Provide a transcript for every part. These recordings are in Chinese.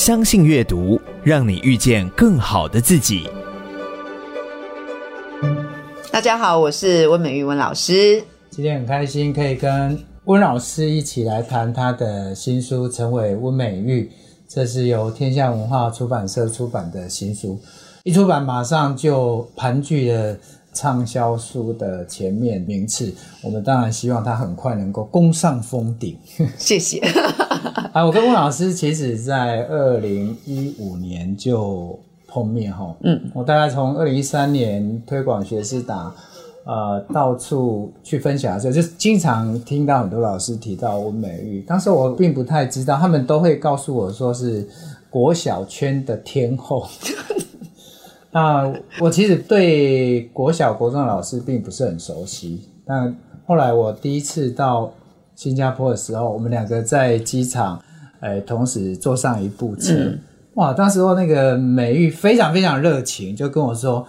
相信阅读，让你遇见更好的自己。大家好，我是温美玉温老师。今天很开心可以跟温老师一起来谈他的新书《成为温美玉》，这是由天下文化出版社出版的新书，一出版马上就盘踞了畅销书的前面名次。我们当然希望他很快能够攻上峰顶。谢谢。啊，我跟翁老师其实在二零一五年就碰面哈。嗯，我大概从二零一三年推广学士达，呃，到处去分享的时候，就经常听到很多老师提到温美玉。当时我并不太知道，他们都会告诉我说是国小圈的天后。那我其实对国小国中的老师并不是很熟悉，但后来我第一次到新加坡的时候，我们两个在机场，哎，同时坐上一部车，嗯、哇！当时候那个美玉非常非常热情，就跟我说：“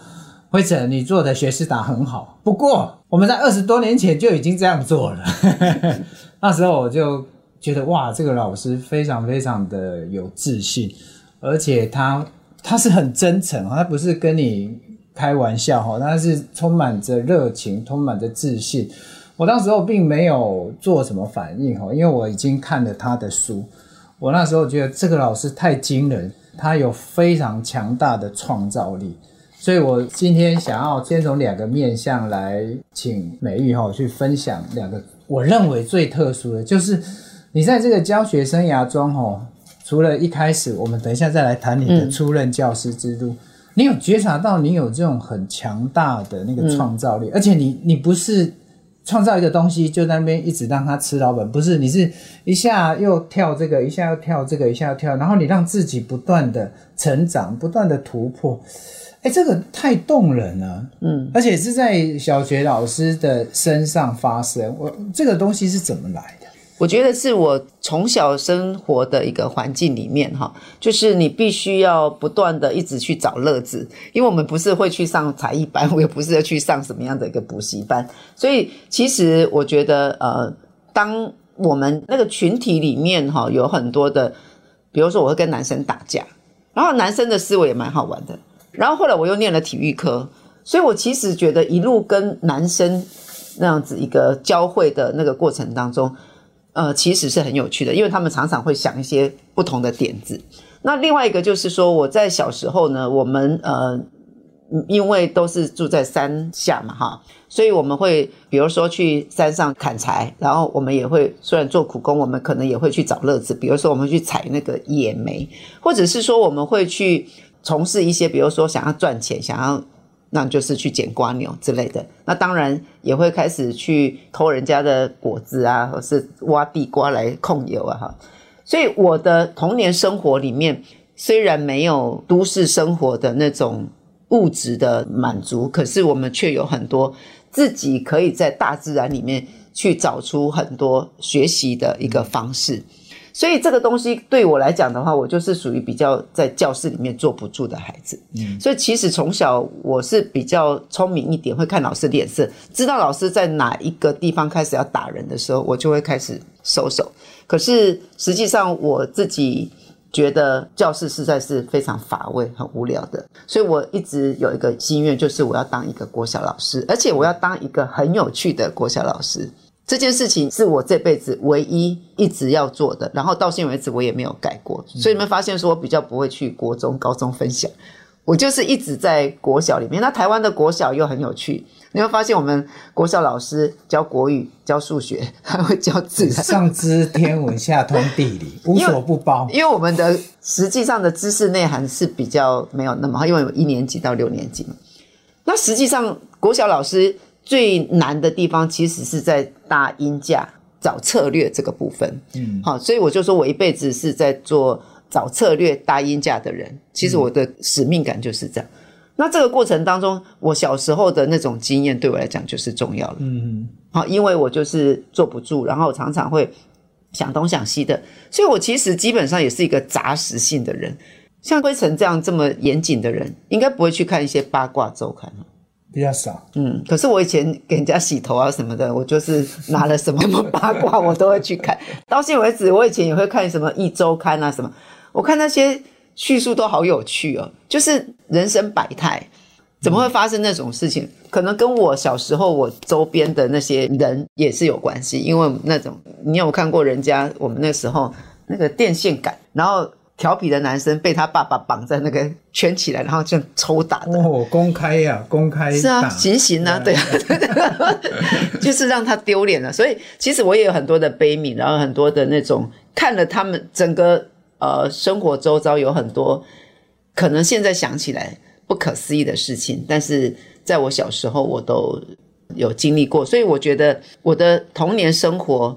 辉诚，你做的学士达很好，不过我们在二十多年前就已经这样做了。” 那时候我就觉得哇，这个老师非常非常的有自信，而且他。他是很真诚，他不是跟你开玩笑哈，他是充满着热情，充满着自信。我当时候并没有做什么反应哈，因为我已经看了他的书。我那时候觉得这个老师太惊人，他有非常强大的创造力，所以我今天想要先从两个面向来请美玉哈去分享两个我认为最特殊的，就是你在这个教学生涯中哈。除了一开始，我们等一下再来谈你的初任教师之路。嗯、你有觉察到你有这种很强大的那个创造力，嗯、而且你你不是创造一个东西就在那边一直让他吃老本，不是，你是一下又跳这个，一下又跳这个，一下又跳，然后你让自己不断的成长，不断的突破。哎，这个太动人了，嗯，而且是在小学老师的身上发生。我这个东西是怎么来的？我觉得是我从小生活的一个环境里面哈，就是你必须要不断的一直去找乐子，因为我们不是会去上才艺班，我也不是要去上什么样的一个补习班，所以其实我觉得呃，当我们那个群体里面哈，有很多的，比如说我会跟男生打架，然后男生的思维也蛮好玩的，然后后来我又念了体育科，所以我其实觉得一路跟男生那样子一个交汇的那个过程当中。呃，其实是很有趣的，因为他们常常会想一些不同的点子。那另外一个就是说，我在小时候呢，我们呃，因为都是住在山下嘛，哈，所以我们会比如说去山上砍柴，然后我们也会虽然做苦工，我们可能也会去找乐子，比如说我们去采那个野莓，或者是说我们会去从事一些，比如说想要赚钱，想要。那就是去捡瓜牛之类的，那当然也会开始去偷人家的果子啊，或是挖地瓜来控油啊，哈。所以我的童年生活里面，虽然没有都市生活的那种物质的满足，可是我们却有很多自己可以在大自然里面去找出很多学习的一个方式。所以这个东西对我来讲的话，我就是属于比较在教室里面坐不住的孩子。嗯，所以其实从小我是比较聪明一点，会看老师脸色，知道老师在哪一个地方开始要打人的时候，我就会开始收手。可是实际上我自己觉得教室实在是非常乏味、很无聊的，所以我一直有一个心愿，就是我要当一个国小老师，而且我要当一个很有趣的国小老师。这件事情是我这辈子唯一一直要做的，然后到现在为止我也没有改过。所以你们发现说我比较不会去国中、高中分享，我就是一直在国小里面。那台湾的国小又很有趣，你会发现我们国小老师教国语、教数学，还会教自然，上知天文，下通地理，无所不包。因为我们的实际上的知识内涵是比较没有那么好，因为有一年级到六年级嘛。那实际上国小老师。最难的地方其实是在搭音架找策略这个部分，嗯，好，所以我就说我一辈子是在做找策略搭音架的人。其实我的使命感就是这样。嗯、那这个过程当中，我小时候的那种经验对我来讲就是重要了，嗯，好，因为我就是坐不住，然后常常会想东想西的，所以我其实基本上也是一个杂食性的人。像归尘这样这么严谨的人，应该不会去看一些八卦周刊。比较少，嗯，可是我以前给人家洗头啊什么的，我就是拿了什么八卦，我都会去看。到现在为止，我以前也会看什么一周刊啊什么，我看那些叙述都好有趣哦，就是人生百态，怎么会发生那种事情？嗯、可能跟我小时候我周边的那些人也是有关系，因为那种你有看过人家我们那时候那个电线杆，然后。调皮的男生被他爸爸绑在那个圈起来，然后就抽打的。哦，公开呀、啊，公开是啊，行刑啊，对啊，就是让他丢脸了。所以其实我也有很多的悲悯，然后很多的那种看了他们整个呃生活周遭有很多可能现在想起来不可思议的事情，但是在我小时候我都有经历过，所以我觉得我的童年生活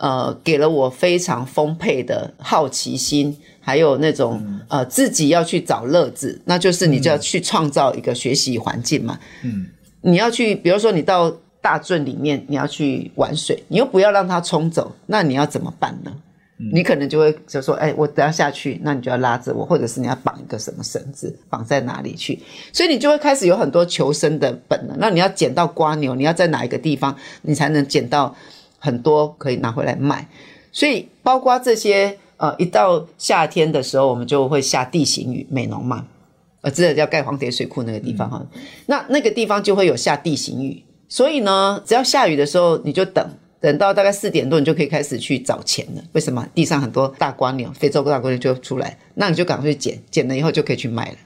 呃给了我非常丰沛的好奇心。还有那种呃，自己要去找乐子，那就是你就要去创造一个学习环境嘛。嗯，你要去，比如说你到大圳里面，你要去玩水，你又不要让它冲走，那你要怎么办呢？嗯、你可能就会就说，哎、欸，我等下下去，那你就要拉着我，或者是你要绑一个什么绳子，绑在哪里去？所以你就会开始有很多求生的本能。那你要捡到瓜牛，你要在哪一个地方，你才能捡到很多可以拿回来卖？所以包括这些。呃，一到夏天的时候，我们就会下地形雨，美浓嘛，呃，这个叫盖黄蝶水库那个地方哈。嗯、那那个地方就会有下地形雨，所以呢，只要下雨的时候，你就等，等到大概四点多，你就可以开始去找钱了。为什么？地上很多大蜗牛，非洲大蜗牛就出来，那你就赶快去捡，捡了以后就可以去卖了。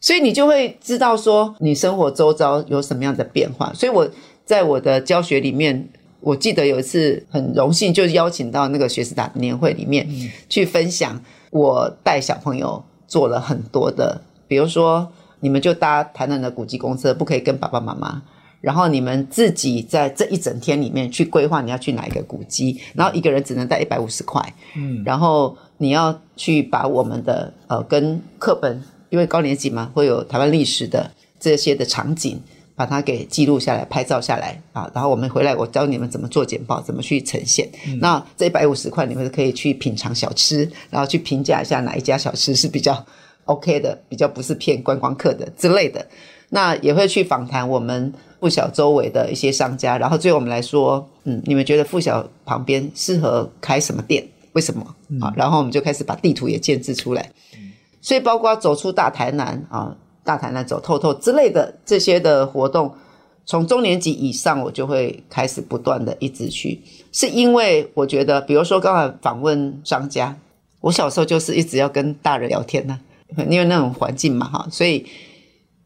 所以你就会知道说，你生活周遭有什么样的变化。所以我在我的教学里面。我记得有一次很荣幸，就邀请到那个学士达年会里面去分享，我带小朋友做了很多的，比如说你们就搭台南的古迹公车，不可以跟爸爸妈妈，然后你们自己在这一整天里面去规划你要去哪一个古迹，然后一个人只能带一百五十块，嗯，然后你要去把我们的呃跟课本，因为高年级嘛，会有台湾历史的这些的场景。把它给记录下来，拍照下来啊，然后我们回来，我教你们怎么做简报，怎么去呈现。嗯、那这一百五十块，你们可以去品尝小吃，然后去评价一下哪一家小吃是比较 OK 的，比较不是骗观光客的之类的。那也会去访谈我们附小周围的一些商家，然后最后我们来说，嗯，你们觉得附小旁边适合开什么店？为什么？啊、嗯，然后我们就开始把地图也建制出来。所以包括走出大台南啊。大台南走透透之类的这些的活动，从中年级以上，我就会开始不断的一直去，是因为我觉得，比如说刚才访问商家，我小时候就是一直要跟大人聊天呢、因为那种环境嘛，哈，所以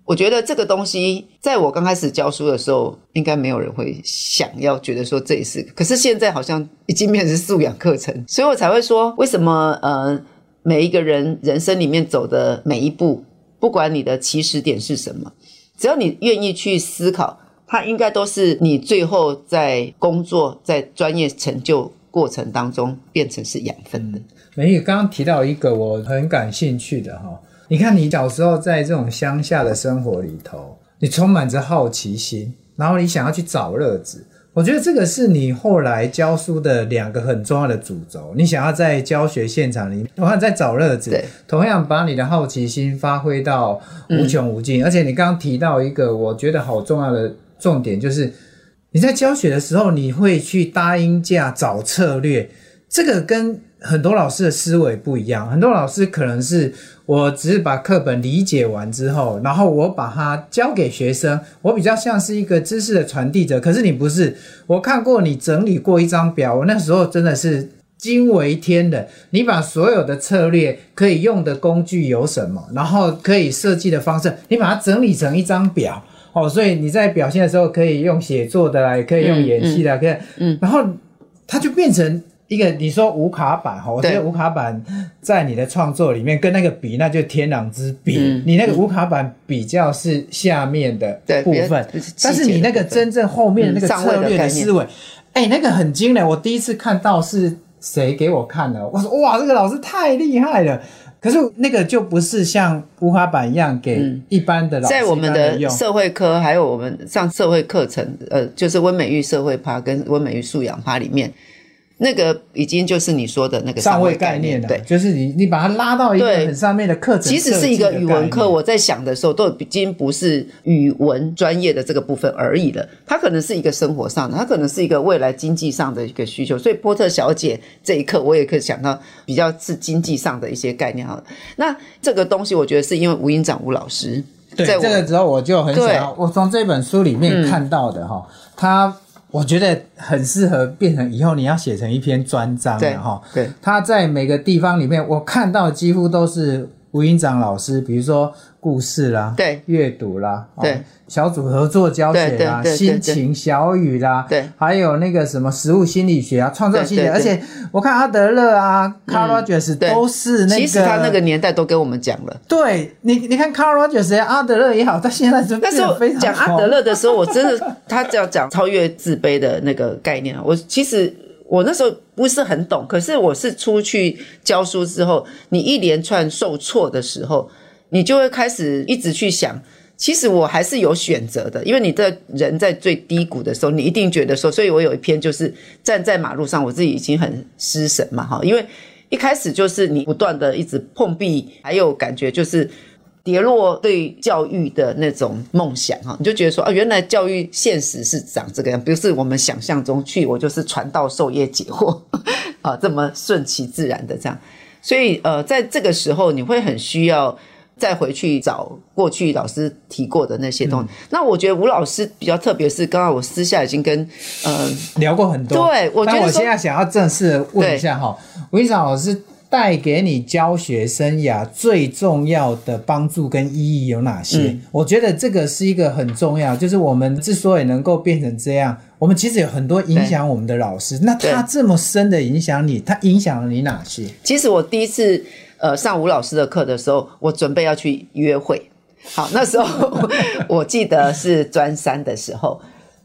我觉得这个东西，在我刚开始教书的时候，应该没有人会想要觉得说这也是，可是现在好像已经变成素养课程，所以我才会说，为什么呃，每一个人人生里面走的每一步。不管你的起始点是什么，只要你愿意去思考，它应该都是你最后在工作、在专业成就过程当中变成是养分的。美玉刚刚提到一个我很感兴趣的哈，你看你小时候在这种乡下的生活里头，你充满着好奇心，然后你想要去找乐子。我觉得这个是你后来教书的两个很重要的主轴。你想要在教学现场里，同样在找乐子，同样把你的好奇心发挥到无穷无尽。嗯、而且你刚刚提到一个我觉得好重要的重点，就是你在教学的时候，你会去搭音架找策略，这个跟很多老师的思维不一样。很多老师可能是。我只是把课本理解完之后，然后我把它教给学生，我比较像是一个知识的传递者。可是你不是，我看过你整理过一张表，我那时候真的是惊为天人。你把所有的策略可以用的工具有什么，然后可以设计的方式，你把它整理成一张表哦。所以你在表现的时候可以用写作的啦，也可以用演戏的，可以，嗯，然后它就变成。一个你说无卡板哈，我觉得无卡板在你的创作里面跟那个比，那就天壤之别。嗯、你那个无卡板比较是下面的部分，但是你那个真正后面的那个策略的思维，哎、欸，那个很惊人。我第一次看到是谁给我看的？我说哇，这个老师太厉害了。可是那个就不是像无卡板一样给一般的老师、嗯、在我们的社会科，还有我们上社会课程，呃，就是温美玉社会趴跟温美玉素养趴里面。那个已经就是你说的那个上位概念了，对，就是你你把它拉到一个很上面的课程，其实是一个语文课。我在想的时候，都已经不是语文专业的这个部分而已了，它可能是一个生活上的，它可能是一个未来经济上的一个需求。所以波特小姐这一课，我也可以想到比较是经济上的一些概念。哈，那这个东西，我觉得是因为吴英长吴老师，对这个时候我就很想要，我从这本书里面看到的哈，他。我觉得很适合变成以后你要写成一篇专章的哈。对，他在每个地方里面，我看到几乎都是吴营长老师，比如说故事啦，对，阅读啦，对。小组合作教学啦，心情小语啦，对，还有那个什么食物心理学啊，创造心理，而且我看阿德勒啊，Carl Rogers 都是那个，其实他那个年代都跟我们讲了。对你，你看 Carl Rogers 阿德勒也好，他现在就但是讲阿德勒的时候，我真的他只要讲超越自卑的那个概念，我其实我那时候不是很懂，可是我是出去教书之后，你一连串受挫的时候，你就会开始一直去想。其实我还是有选择的，因为你的人在最低谷的时候，你一定觉得说，所以我有一篇就是站在马路上，我自己已经很失神嘛，哈，因为一开始就是你不断的一直碰壁，还有感觉就是跌落对教育的那种梦想，哈，你就觉得说啊，原来教育现实是长这个样，不是我们想象中去，我就是传道授业解惑 啊，这么顺其自然的这样，所以呃，在这个时候你会很需要。再回去找过去老师提过的那些东西。嗯、那我觉得吴老师比较特别，是刚刚我私下已经跟呃聊过很多。对，我觉得我现在想要正式问一下哈，吴营长老师带给你教学生涯最重要的帮助跟意义有哪些？嗯、我觉得这个是一个很重要，就是我们之所以能够变成这样，我们其实有很多影响我们的老师。那他这么深的影响你，他影响了你哪些？其实我第一次。呃，上吴老师的课的时候，我准备要去约会。好，那时候我记得是专三的时候，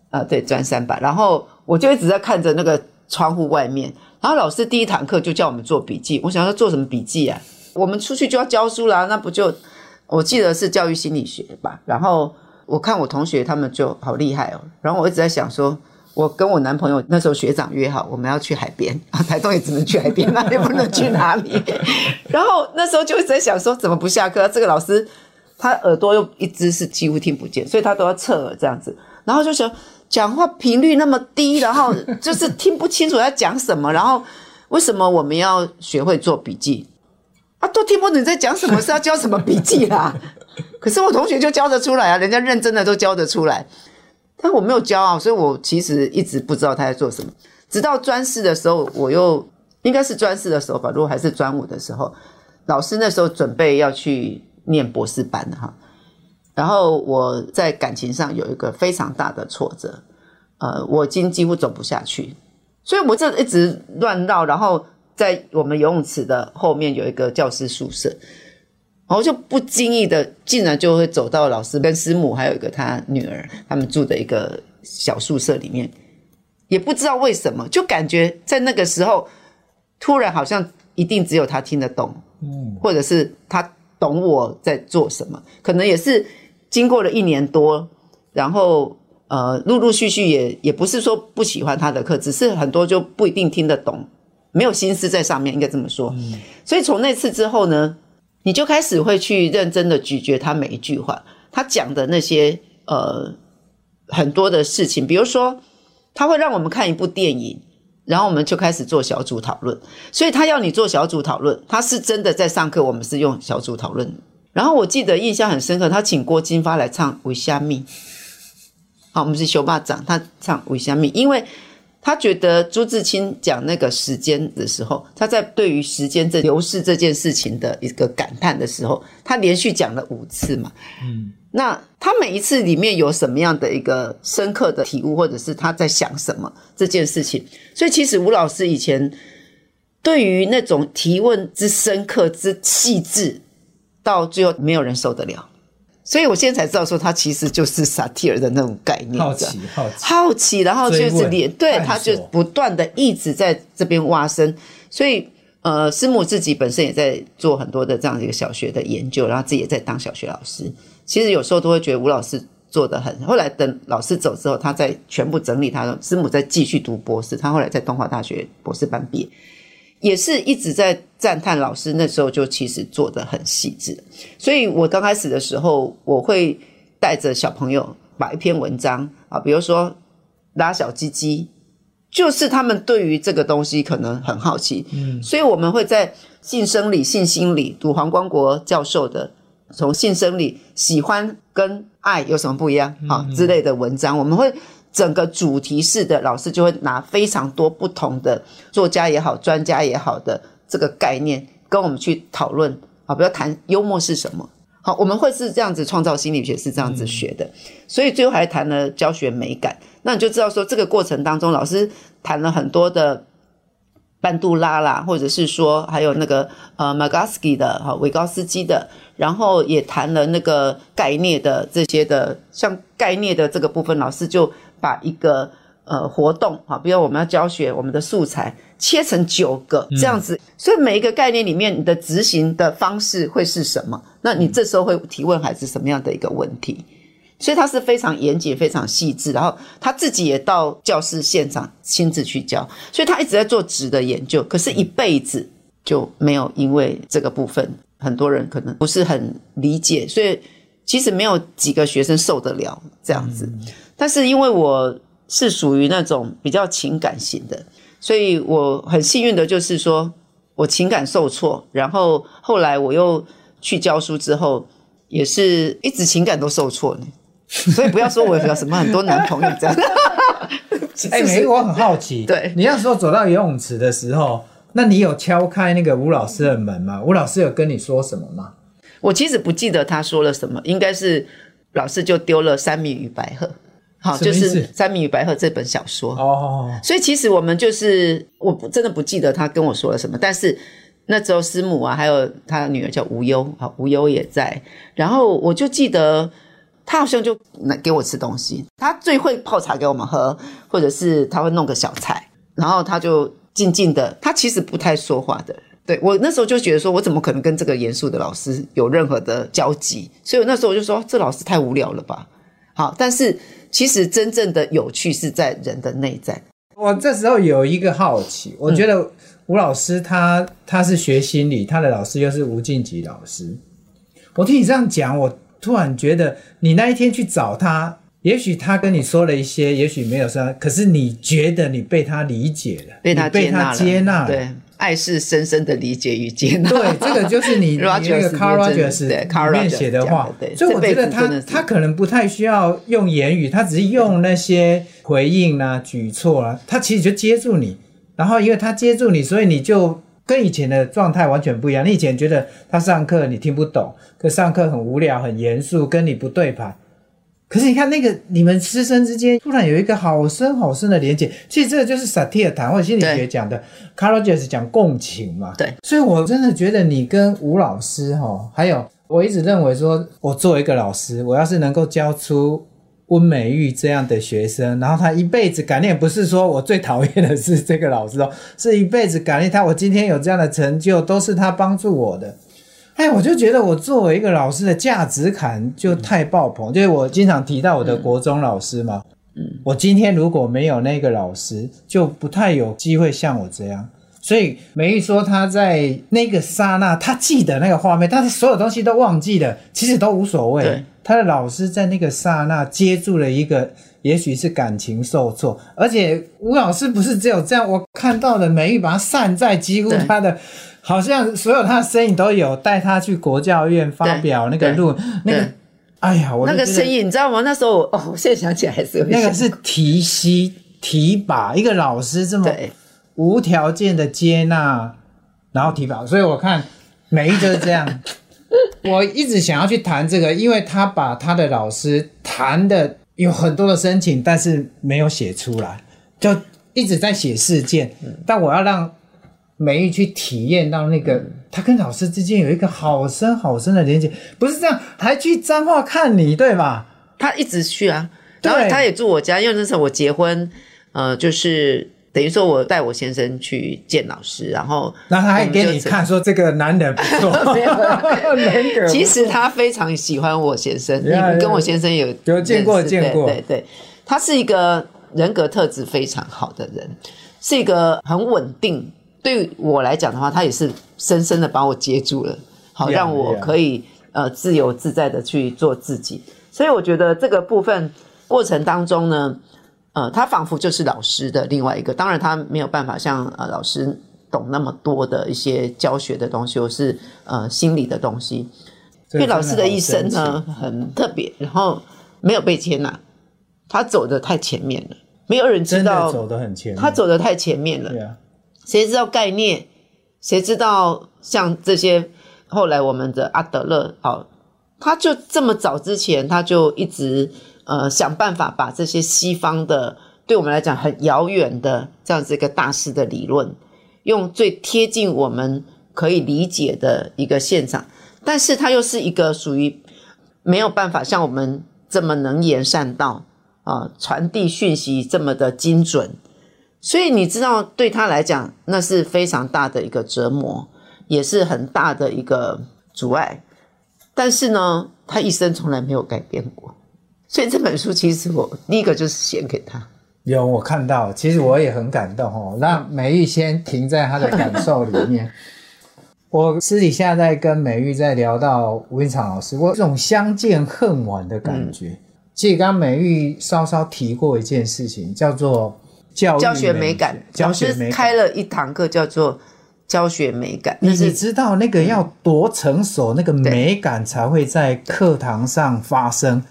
啊、呃，对，专三吧。然后我就一直在看着那个窗户外面。然后老师第一堂课就叫我们做笔记。我想要做什么笔记啊？我们出去就要教书啦，那不就？我记得是教育心理学吧。然后我看我同学他们就好厉害哦。然后我一直在想说。我跟我男朋友那时候学长约好，我们要去海边 啊，台东也只能去海边，那 也不能去哪里。然后那时候就一直在想说，怎么不下课？这个老师他耳朵又一直是几乎听不见，所以他都要侧耳这样子。然后就想讲话频率那么低，然后就是听不清楚要讲什么。然后为什么我们要学会做笔记啊？都听不懂你在讲什么，是要教什么笔记啦？可是我同学就教得出来啊，人家认真的都教得出来。但我没有骄傲，所以我其实一直不知道他在做什么。直到专四的时候，我又应该是专四的时候吧，如果还是专五的时候，老师那时候准备要去念博士班哈。然后我在感情上有一个非常大的挫折，呃，我已经几乎走不下去，所以我这一直乱绕。然后在我们游泳池的后面有一个教师宿舍。然后就不经意的，竟然就会走到老师跟师母，还有一个他女儿，他们住的一个小宿舍里面，也不知道为什么，就感觉在那个时候，突然好像一定只有他听得懂，嗯，或者是他懂我在做什么，可能也是经过了一年多，然后呃，陆陆续续也也不是说不喜欢他的课，只是很多就不一定听得懂，没有心思在上面，应该这么说，嗯，所以从那次之后呢。你就开始会去认真的咀嚼他每一句话，他讲的那些呃很多的事情，比如说他会让我们看一部电影，然后我们就开始做小组讨论。所以他要你做小组讨论，他是真的在上课，我们是用小组讨论。然后我记得印象很深刻，他请郭金发来唱《为虾米》，好，我们是修霸掌，他唱《为虾米》，因为。他觉得朱自清讲那个时间的时候，他在对于时间这流逝这件事情的一个感叹的时候，他连续讲了五次嘛。嗯，那他每一次里面有什么样的一个深刻的体悟，或者是他在想什么这件事情？所以其实吴老师以前对于那种提问之深刻之细致，到最后没有人受得了。所以我现在才知道，说他其实就是萨提尔的那种概念，好奇，好奇，好奇，然后就是连对，他就不断的一直在这边挖深。所以，呃，师母自己本身也在做很多的这样的一个小学的研究，然后自己也在当小学老师。其实有时候都会觉得吴老师做得很。后来等老师走之后，他再全部整理他，的师母再继续读博士。他后来在东华大学博士班毕业，也是一直在赞叹老师那时候就其实做得很细致。所以我刚开始的时候，我会带着小朋友把一篇文章啊，比如说拉小鸡鸡，就是他们对于这个东西可能很好奇，嗯，所以我们会在性生理、性心理读黄光国教授的。从性生理喜欢跟爱有什么不一样啊之类的文章，我们会整个主题式的老师就会拿非常多不同的作家也好、专家也好的这个概念跟我们去讨论啊，不要谈幽默是什么。好，我们会是这样子，创造心理学是这样子学的，所以最后还谈了教学美感。那你就知道说，这个过程当中，老师谈了很多的。班杜拉啦，或者是说还有那个呃马高斯基的哈维高斯基的，然后也谈了那个概念的这些的，像概念的这个部分，老师就把一个呃活动哈，比如我们要教学，我们的素材切成九个这样子，所以每一个概念里面你的执行的方式会是什么？那你这时候会提问孩子什么样的一个问题？所以他是非常严谨、非常细致，然后他自己也到教室现场亲自去教，所以他一直在做纸的研究。可是，一辈子就没有因为这个部分，很多人可能不是很理解，所以其实没有几个学生受得了这样子。但是因为我是属于那种比较情感型的，所以我很幸运的就是说我情感受挫，然后后来我又去教书之后，也是一直情感都受挫呢。所以不要说我有什么很多男朋友这样。哎，美玉，我很好奇，对，你那时候走到游泳池的时候，那你有敲开那个吴老师的门吗？吴老师有跟你说什么吗？我其实不记得他说了什么，应该是老师就丢了《三米与白鹤》，好，就是《三米与白鹤》这本小说哦。所以其实我们就是，我真的不记得他跟我说了什么，但是那时候师母啊，还有他的女儿叫无忧啊，无忧也在，然后我就记得。他好像就能给我吃东西，他最会泡茶给我们喝，或者是他会弄个小菜，然后他就静静的，他其实不太说话的。对，我那时候就觉得说，我怎么可能跟这个严肃的老师有任何的交集？所以我那时候我就说，这老师太无聊了吧。好，但是其实真正的有趣是在人的内在。我这时候有一个好奇，我觉得吴老师他他是学心理，他的老师又是吴静吉老师。我听你这样讲，我。突然觉得，你那一天去找他，也许他跟你说了一些，也许没有说，可是你觉得你被他理解了，被他接纳了，接纳了。对，爱是深深的理解与接纳。对，这个就是你 那个 Carl Rogers 里面写的话。对，所以我觉得他他可能不太需要用言语，他只是用那些回应啊、举措啊，他其实就接住你。然后因为他接住你，所以你就。跟以前的状态完全不一样。你以前觉得他上课你听不懂，可上课很无聊、很严肃，跟你不对盘。可是你看那个你们师生之间突然有一个好深好深的连接，其实这个就是萨提尔谈或者心理学讲的，Carl Rogers 讲共情嘛。对，所以我真的觉得你跟吴老师哈，还有我一直认为说，我作为一个老师，我要是能够教出。温美玉这样的学生，然后他一辈子感念，不是说我最讨厌的是这个老师哦，是一辈子感念他。我今天有这样的成就，都是他帮助我的。哎，我就觉得我作为一个老师的价值感就太爆棚。嗯、就是我经常提到我的国中老师嘛，嗯，我今天如果没有那个老师，就不太有机会像我这样。所以美玉说他在那个刹那，他记得那个画面，但是所有东西都忘记了，其实都无所谓。对。他的老师在那个刹那接住了一个，也许是感情受挫，而且吴老师不是只有这样，我看到的美玉把他散在几乎他的，好像所有他的身影都有带他去国教院发表那个论，那个，哎呀，我那个身影你知道吗？那时候哦，我现在想起来还是有那个是提膝提拔一个老师这么无条件的接纳，然后提拔，所以我看每一就是这样。我一直想要去谈这个，因为他把他的老师谈的有很多的申请，但是没有写出来，就一直在写事件。但我要让美玉去体验到那个他跟老师之间有一个好深好深的连接，不是这样，还去彰化看你，对吧？他一直去啊，然后他也住我家，因为那时候我结婚，呃，就是等于说我带我先生去见老师，然后那他还给你看说这个男人 不错，其实他非常喜欢我先生，你跟我先生有有见过见过，对对，他是一个人格特质非常好的人，是一个很稳定。对我来讲的话，他也是深深的把我接住了，好让我可以呃自由自在的去做自己。所以我觉得这个部分过程当中呢，呃，他仿佛就是老师的另外一个。当然，他没有办法像呃老师懂那么多的一些教学的东西，或是呃心理的东西。因为老师的一生呢很特别，然后没有被接纳，他走的太前面了，没有人知道走得很前面，他走的太前面了。谁知道概念？谁知道像这些？后来我们的阿德勒，哦，他就这么早之前，他就一直呃想办法把这些西方的对我们来讲很遥远的这样子一个大师的理论，用最贴近我们可以理解的一个现场，但是他又是一个属于没有办法像我们这么能言善道啊，传递讯息这么的精准。所以你知道，对他来讲，那是非常大的一个折磨，也是很大的一个阻碍。但是呢，他一生从来没有改变过。所以这本书其实我第一个就是献给他。有我看到，其实我也很感动哦。让美玉先停在他的感受里面。我私底下在跟美玉在聊到吴云长老师，我这种相见恨晚的感觉。嗯、其实刚刚美玉稍稍提过一件事情，叫做。教学美感，教学美感，老师开了一堂课叫做教学美感。你你知道那个要多成熟，嗯、那个美感才会在课堂上发生。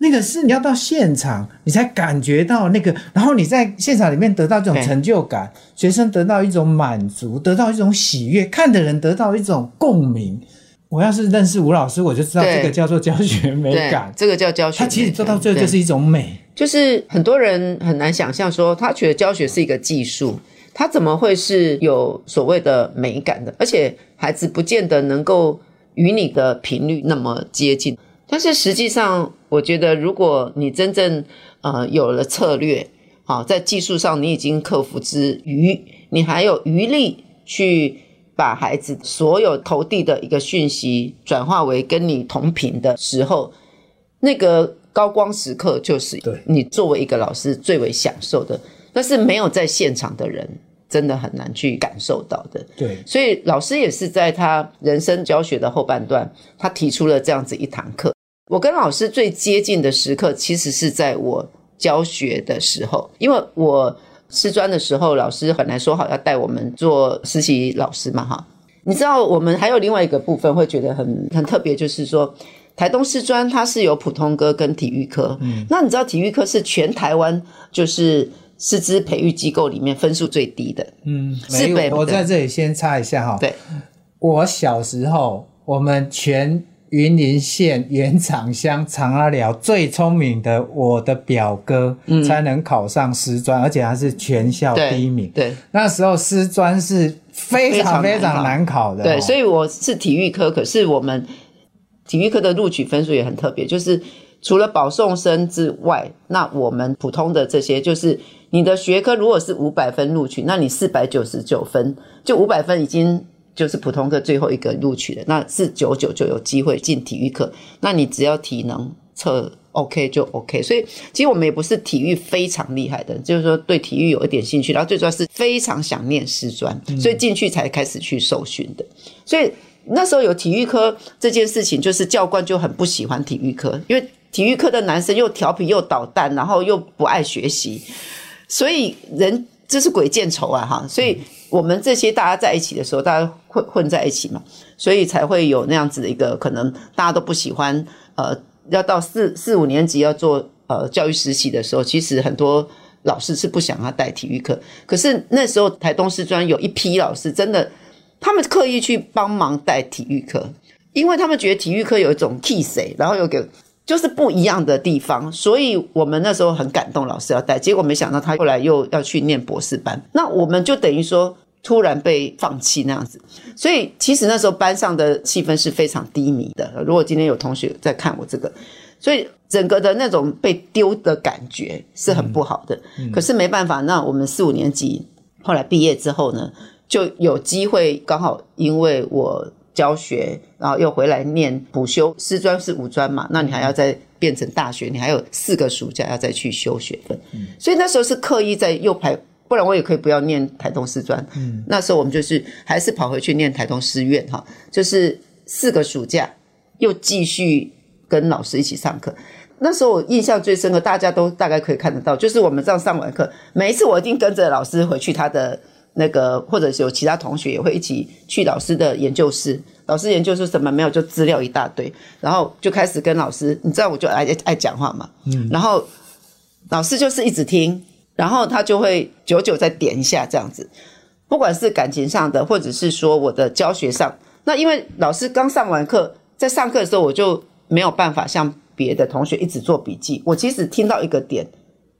那个是你要到现场，你才感觉到那个，然后你在现场里面得到这种成就感，学生得到一种满足，得到一种喜悦，看的人得到一种共鸣。我要是认识吴老师，我就知道这个叫做教学美感，这个叫教学美感。它其实做到最后就是一种美。就是很多人很难想象说，他觉得教学是一个技术，他怎么会是有所谓的美感的？而且孩子不见得能够与你的频率那么接近。但是实际上，我觉得如果你真正呃有了策略，好，在技术上你已经克服之余，你还有余力去把孩子所有投递的一个讯息转化为跟你同频的时候，那个。高光时刻就是你作为一个老师最为享受的，但是没有在现场的人真的很难去感受到的。对，所以老师也是在他人生教学的后半段，他提出了这样子一堂课。我跟老师最接近的时刻，其实是在我教学的时候，因为我师专的时候，老师本来说好要带我们做实习老师嘛，哈。你知道，我们还有另外一个部分会觉得很很特别，就是说。台东师专它是有普通科跟体育科，嗯，那你知道体育科是全台湾就是师资培育机构里面分数最低的，嗯，是北。我在这里先插一下哈，对，我小时候我们全云林县原厂乡长阿寮最聪明的我的表哥，才能考上师专，而且还是全校第一名。对，那时候师专是非常非常难考的，对，所以我是体育科，可是我们。体育科的录取分数也很特别，就是除了保送生之外，那我们普通的这些，就是你的学科如果是五百分录取，那你四百九十九分，就五百分已经就是普通课最后一个录取的，那四九九就有机会进体育课。那你只要体能测 OK 就 OK。所以其实我们也不是体育非常厉害的，就是说对体育有一点兴趣，然后最主要是非常想念师专，所以进去才开始去受训的。所以。那时候有体育科这件事情，就是教官就很不喜欢体育科，因为体育科的男生又调皮又捣蛋，然后又不爱学习，所以人这是鬼见愁啊哈！所以我们这些大家在一起的时候，大家混混在一起嘛，所以才会有那样子的一个可能，大家都不喜欢。呃，要到四四五年级要做呃教育实习的时候，其实很多老师是不想要带体育课，可是那时候台东师专有一批老师真的。他们刻意去帮忙带体育课，因为他们觉得体育课有一种替谁，然后有个就是不一样的地方，所以我们那时候很感动，老师要带，结果没想到他后来又要去念博士班，那我们就等于说突然被放弃那样子，所以其实那时候班上的气氛是非常低迷的。如果今天有同学在看我这个，所以整个的那种被丢的感觉是很不好的。嗯嗯、可是没办法，那我们四五年级后来毕业之后呢，就有机会刚好因为我教学，然后又回来念补修师专是五专嘛，那你还要再变成大学，你还有四个暑假要再去修学分。嗯、所以那时候是刻意在又排。不然我也可以不要念台东师专。嗯，那时候我们就是还是跑回去念台东师院哈，就是四个暑假又继续跟老师一起上课。那时候我印象最深刻，大家都大概可以看得到，就是我们这样上完课，每一次我一定跟着老师回去他的那个，或者是有其他同学也会一起去老师的研究室。老师研究室什么没有，就资料一大堆，然后就开始跟老师，你知道我就爱爱讲话嘛，嗯，然后老师就是一直听。然后他就会久久再点一下这样子，不管是感情上的，或者是说我的教学上，那因为老师刚上完课，在上课的时候我就没有办法像别的同学一直做笔记。我其实听到一个点，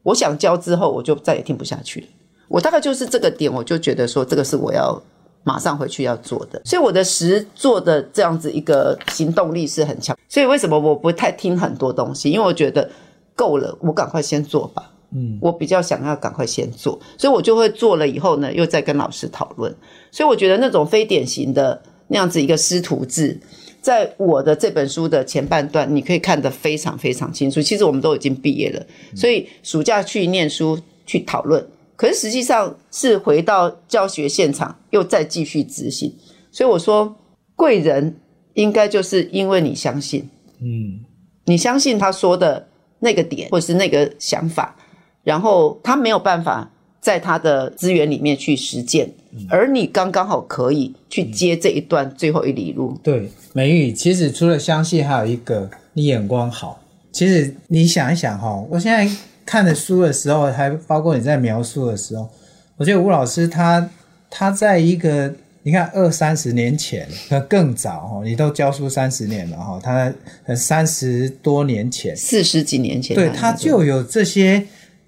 我想教之后，我就再也听不下去了。我大概就是这个点，我就觉得说这个是我要马上回去要做的，所以我的实做的这样子一个行动力是很强。所以为什么我不太听很多东西？因为我觉得够了，我赶快先做吧。嗯，我比较想要赶快先做，所以我就会做了以后呢，又再跟老师讨论。所以我觉得那种非典型的那样子一个师徒制，在我的这本书的前半段，你可以看得非常非常清楚。其实我们都已经毕业了，所以暑假去念书去讨论，可是实际上是回到教学现场又再继续执行。所以我说，贵人应该就是因为你相信，嗯，你相信他说的那个点或者是那个想法。然后他没有办法在他的资源里面去实践，嗯、而你刚刚好可以去接这一段最后一里路。对，美玉，其实除了相信，还有一个你眼光好。其实你想一想哈，我现在看的书的时候，还包括你在描述的时候，我觉得吴老师他他在一个你看二三十年前那更早哈，你都教书三十年了哈，他三十多年前，四十几年前，对他就有这些。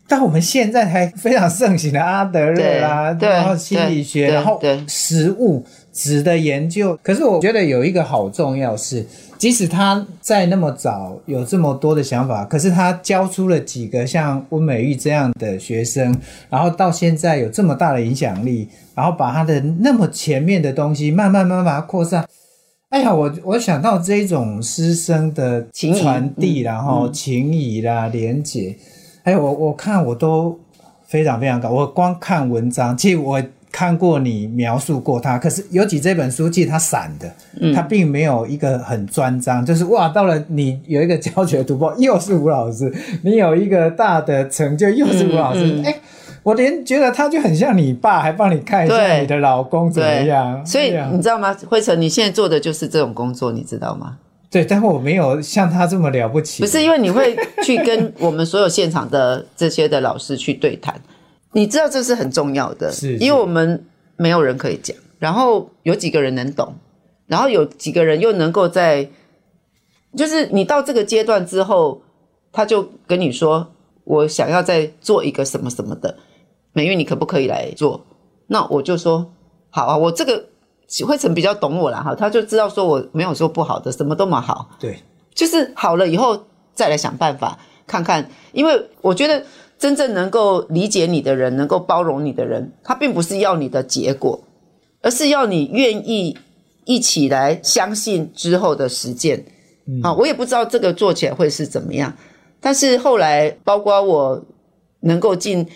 但我们现在还非常盛行的阿德勒啊，然后心理学，然后实物值得研究。可是我觉得有一个好重要是，即使他在那么早有这么多的想法，可是他教出了几个像温美玉这样的学生，然后到现在有这么大的影响力，然后把他的那么前面的东西慢慢慢慢把它扩散。哎呀，我我想到这种师生的传递，然后情谊啦、连结。哎，我我看我都非常非常高。我光看文章，其实我看过你描述过他，可是尤其这本书，其实它散的，嗯，它并没有一个很专章，就是哇，到了你有一个教学突破，又是吴老师；你有一个大的成就，又是吴老师。哎、嗯嗯，我连觉得他就很像你爸，还帮你看一下你的老公怎么样。所以你知道吗，辉成，你现在做的就是这种工作，你知道吗？对，但是我没有像他这么了不起。不是因为你会去跟我们所有现场的这些的老师去对谈，你知道这是很重要的，是，是，因为我们没有人可以讲，然后有几个人能懂，然后有几个人又能够在，就是你到这个阶段之后，他就跟你说，我想要再做一个什么什么的，美玉你可不可以来做？那我就说好啊，我这个。辉成比较懂我了，哈，他就知道说我没有说不好的，什么都蛮好。对，就是好了以后再来想办法看看，因为我觉得真正能够理解你的人，能够包容你的人，他并不是要你的结果，而是要你愿意一起来相信之后的实践。嗯，啊，我也不知道这个做起来会是怎么样，但是后来包括我能够进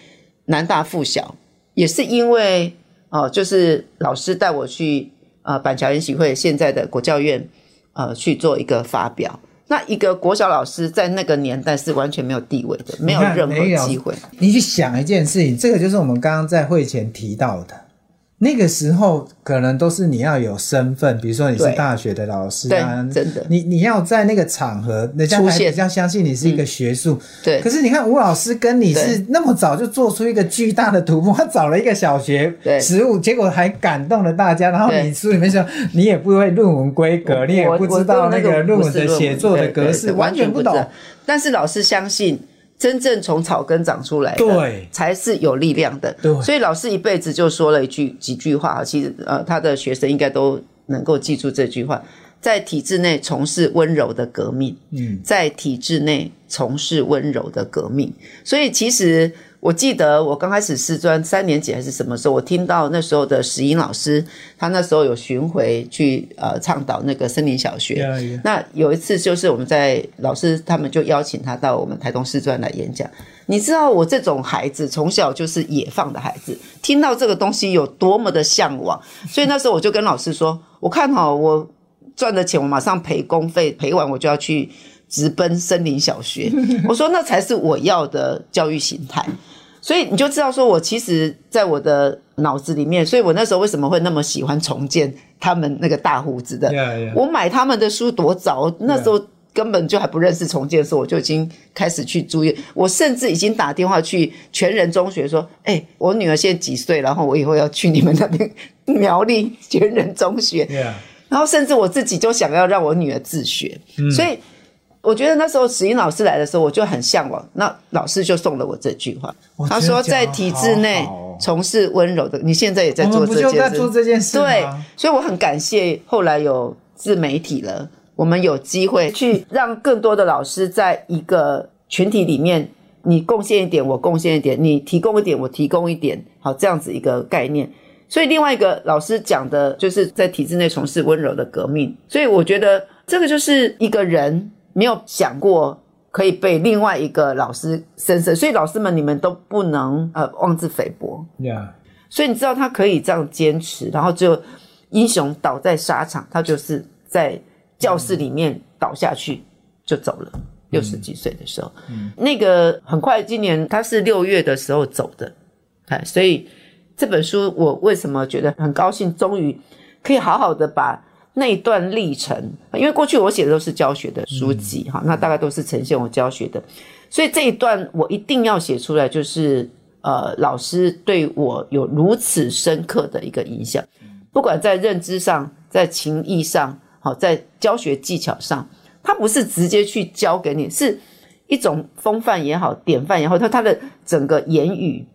南大附小，也是因为。哦，就是老师带我去呃板桥研习会现在的国教院呃去做一个发表。那一个国小老师在那个年代是完全没有地位的，没有任何机会。你去想一件事情，这个就是我们刚刚在会前提到的。那个时候可能都是你要有身份，比如说你是大学的老师啊，真的，你你要在那个场合，人家才比较相信你是一个学术。对。可是你看吴老师跟你是那么早就做出一个巨大的突破，他找了一个小学实物，结果还感动了大家。然后你书里面说你也不会论文规格，你也不知道那个论文的写作的格式，完全不懂。但是老师相信。真正从草根长出来的，对，才是有力量的。对，所以老师一辈子就说了一句几句话，其实呃，他的学生应该都能够记住这句话：在体制内从事温柔的革命，嗯，在体制内从事温柔的革命。所以其实我记得我刚开始师专三年级还是什么时候，我听到那时候的石英老师，他那时候有巡回去呃倡导那个森林小学。Yeah, yeah. 那有一次就是我们在老师他们就邀请他到我们台东师专来演讲。你知道我这种孩子从小就是野放的孩子，听到这个东西有多么的向往，所以那时候我就跟老师说，我看好我。赚的钱我马上赔公费，赔完我就要去直奔森林小学。我说那才是我要的教育形态，所以你就知道说我其实在我的脑子里面，所以我那时候为什么会那么喜欢重建他们那个大胡子的？Yeah, yeah. 我买他们的书多早，那时候根本就还不认识重建的时候，我就已经开始去注意。我甚至已经打电话去全人中学说：“哎、欸，我女儿现在几岁？然后我以后要去你们那边 苗栗全人中学。”然后甚至我自己就想要让我女儿自学，嗯、所以我觉得那时候石英老师来的时候，我就很向往。那老师就送了我这句话，他说在体制内从事温柔的，你现在也在做这件事，在做这件事，对，所以我很感谢后来有自媒体了，我们有机会去让更多的老师在一个群体里面，你贡献一点，我贡献一点，你提供一点，我提供一点，好，这样子一个概念。所以另外一个老师讲的就是在体制内从事温柔的革命，所以我觉得这个就是一个人没有想过可以被另外一个老师深深，所以老师们你们都不能呃妄自菲薄。Yeah. 所以你知道他可以这样坚持，然后就英雄倒在沙场，他就是在教室里面倒下去就走了，六十几岁的时候，嗯、那个很快今年他是六月的时候走的，哎，所以。这本书我为什么觉得很高兴？终于可以好好的把那一段历程，因为过去我写的都是教学的书籍哈，那大概都是呈现我教学的，所以这一段我一定要写出来，就是呃，老师对我有如此深刻的一个影响，不管在认知上，在情义上，好，在教学技巧上，他不是直接去教给你，是一种风范也好，典范也好，他他的整个言语。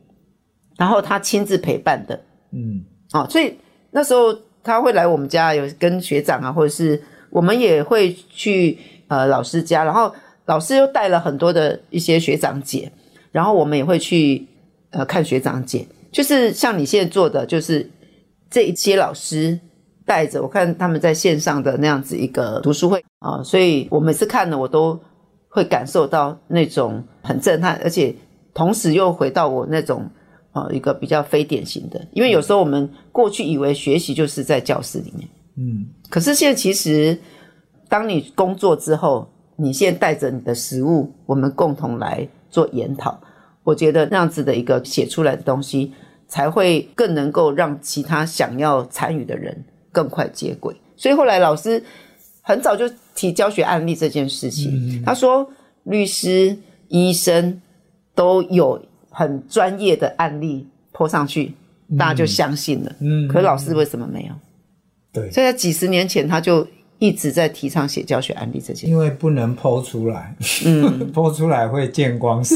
然后他亲自陪伴的，嗯，哦，所以那时候他会来我们家，有跟学长啊，或者是我们也会去呃老师家，然后老师又带了很多的一些学长姐，然后我们也会去呃看学长姐，就是像你现在做的，就是这一些老师带着我看他们在线上的那样子一个读书会啊，所以我每次看了我都会感受到那种很震撼，而且同时又回到我那种。啊，一个比较非典型的，因为有时候我们过去以为学习就是在教室里面，嗯，可是现在其实，当你工作之后，你现在带着你的实物，我们共同来做研讨，我觉得那样子的一个写出来的东西，才会更能够让其他想要参与的人更快接轨。所以后来老师很早就提教学案例这件事情，嗯，他说律师、医生都有。很专业的案例泼上去，大家就相信了。嗯，可是老师为什么没有？对，所以在几十年前他就一直在提倡写教学案例这件事。因为不能泼出来，嗯，泼出来会见光死。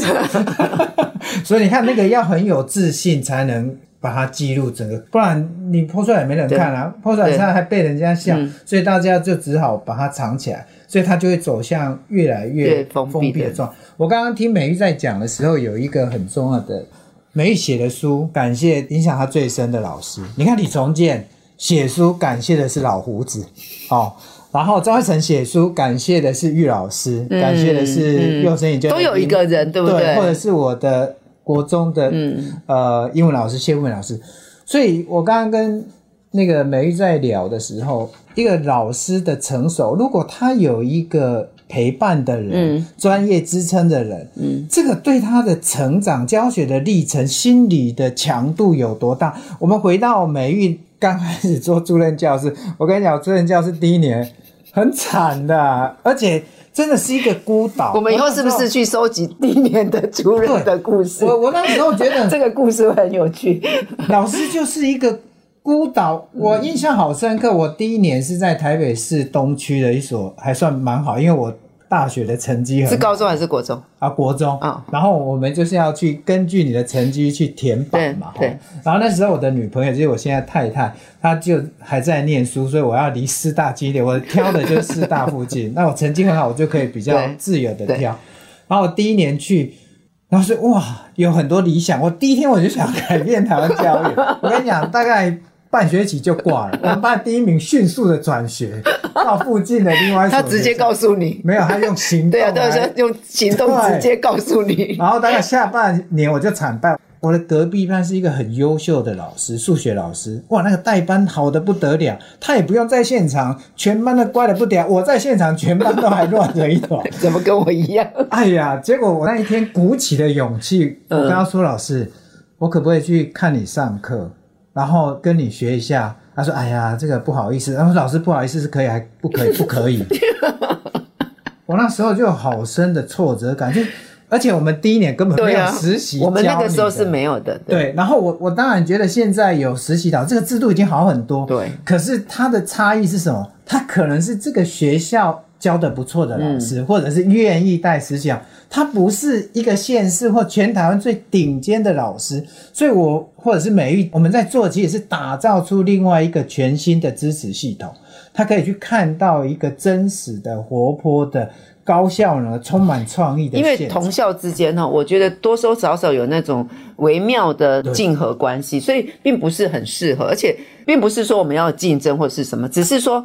所以你看，那个要很有自信才能把它记录整个，不然你泼出来也没人看啊。泼出来他还被人家笑，所以大家就只好把它藏起来。所以它就会走向越来越封闭的状态。我刚刚听美玉在讲的时候，有一个很重要的，美玉写的书，感谢影响他最深的老师。你看李重建写书，感谢的是老胡子哦，然后张惠成写书，感谢的是玉老师，嗯、感谢的是幼升研，都有一个人，对不对？对，或者是我的国中的、嗯、呃英文老师谢文老师。所以我刚刚跟那个美玉在聊的时候。一个老师的成熟，如果他有一个陪伴的人，嗯、专业支撑的人，嗯，这个对他的成长、教学的历程、心理的强度有多大？我们回到美玉刚开始做助任教师，我跟你讲，助任教师第一年很惨的，而且真的是一个孤岛。我们以后是不是去收集第一年的族人的故事？我我那时候觉得 这个故事很有趣，老师就是一个。孤岛，我印象好深刻。我第一年是在台北市东区的一所还算蛮好，因为我大学的成绩很好，是高中还是国中啊？国中啊。然后我们就是要去根据你的成绩去填榜嘛。对。然后那时候我的女朋友就是我现在太太，她就还在念书，所以我要离师大近一点，我挑的就是师大附近。那我成绩很好，我就可以比较自由的挑。然后我第一年去，然后说哇，有很多理想。我第一天我就想改变台湾教育。我跟你讲，大概。半学期就挂了，我们班第一名迅速的转学到附近的另外一所。他直接告诉你，没有，他用行动。对啊，对啊，用行动直接告诉你。然后大概下半年我就惨败，我的隔壁班是一个很优秀的老师，数学老师，哇，那个带班好的不得了，他也不用在现场，全班都乖的不得了，我在现场，全班都还乱成一团，怎么跟我一样？哎呀，结果我那一天鼓起了勇气，我跟他说：“老师，我可不可以去看你上课？”然后跟你学一下，他说：“哎呀，这个不好意思。”然后老师不好意思是可以还不可以？不可以。我那时候就有好深的挫折感，就而且我们第一年根本没有实习，我们那个时候是没有的。对，对然后我我当然觉得现在有实习导这个制度已经好很多。对，可是它的差异是什么？它可能是这个学校教的不错的老师，嗯、或者是愿意带实习。他不是一个县市或全台湾最顶尖的老师，所以我或者是美育，我们在做其实是打造出另外一个全新的支持系统，他可以去看到一个真实的、活泼的、高效呢、充满创意的。因为同校之间呢，我觉得多多少少有那种微妙的竞合关系，所以并不是很适合，而且并不是说我们要竞争或是什么，只是说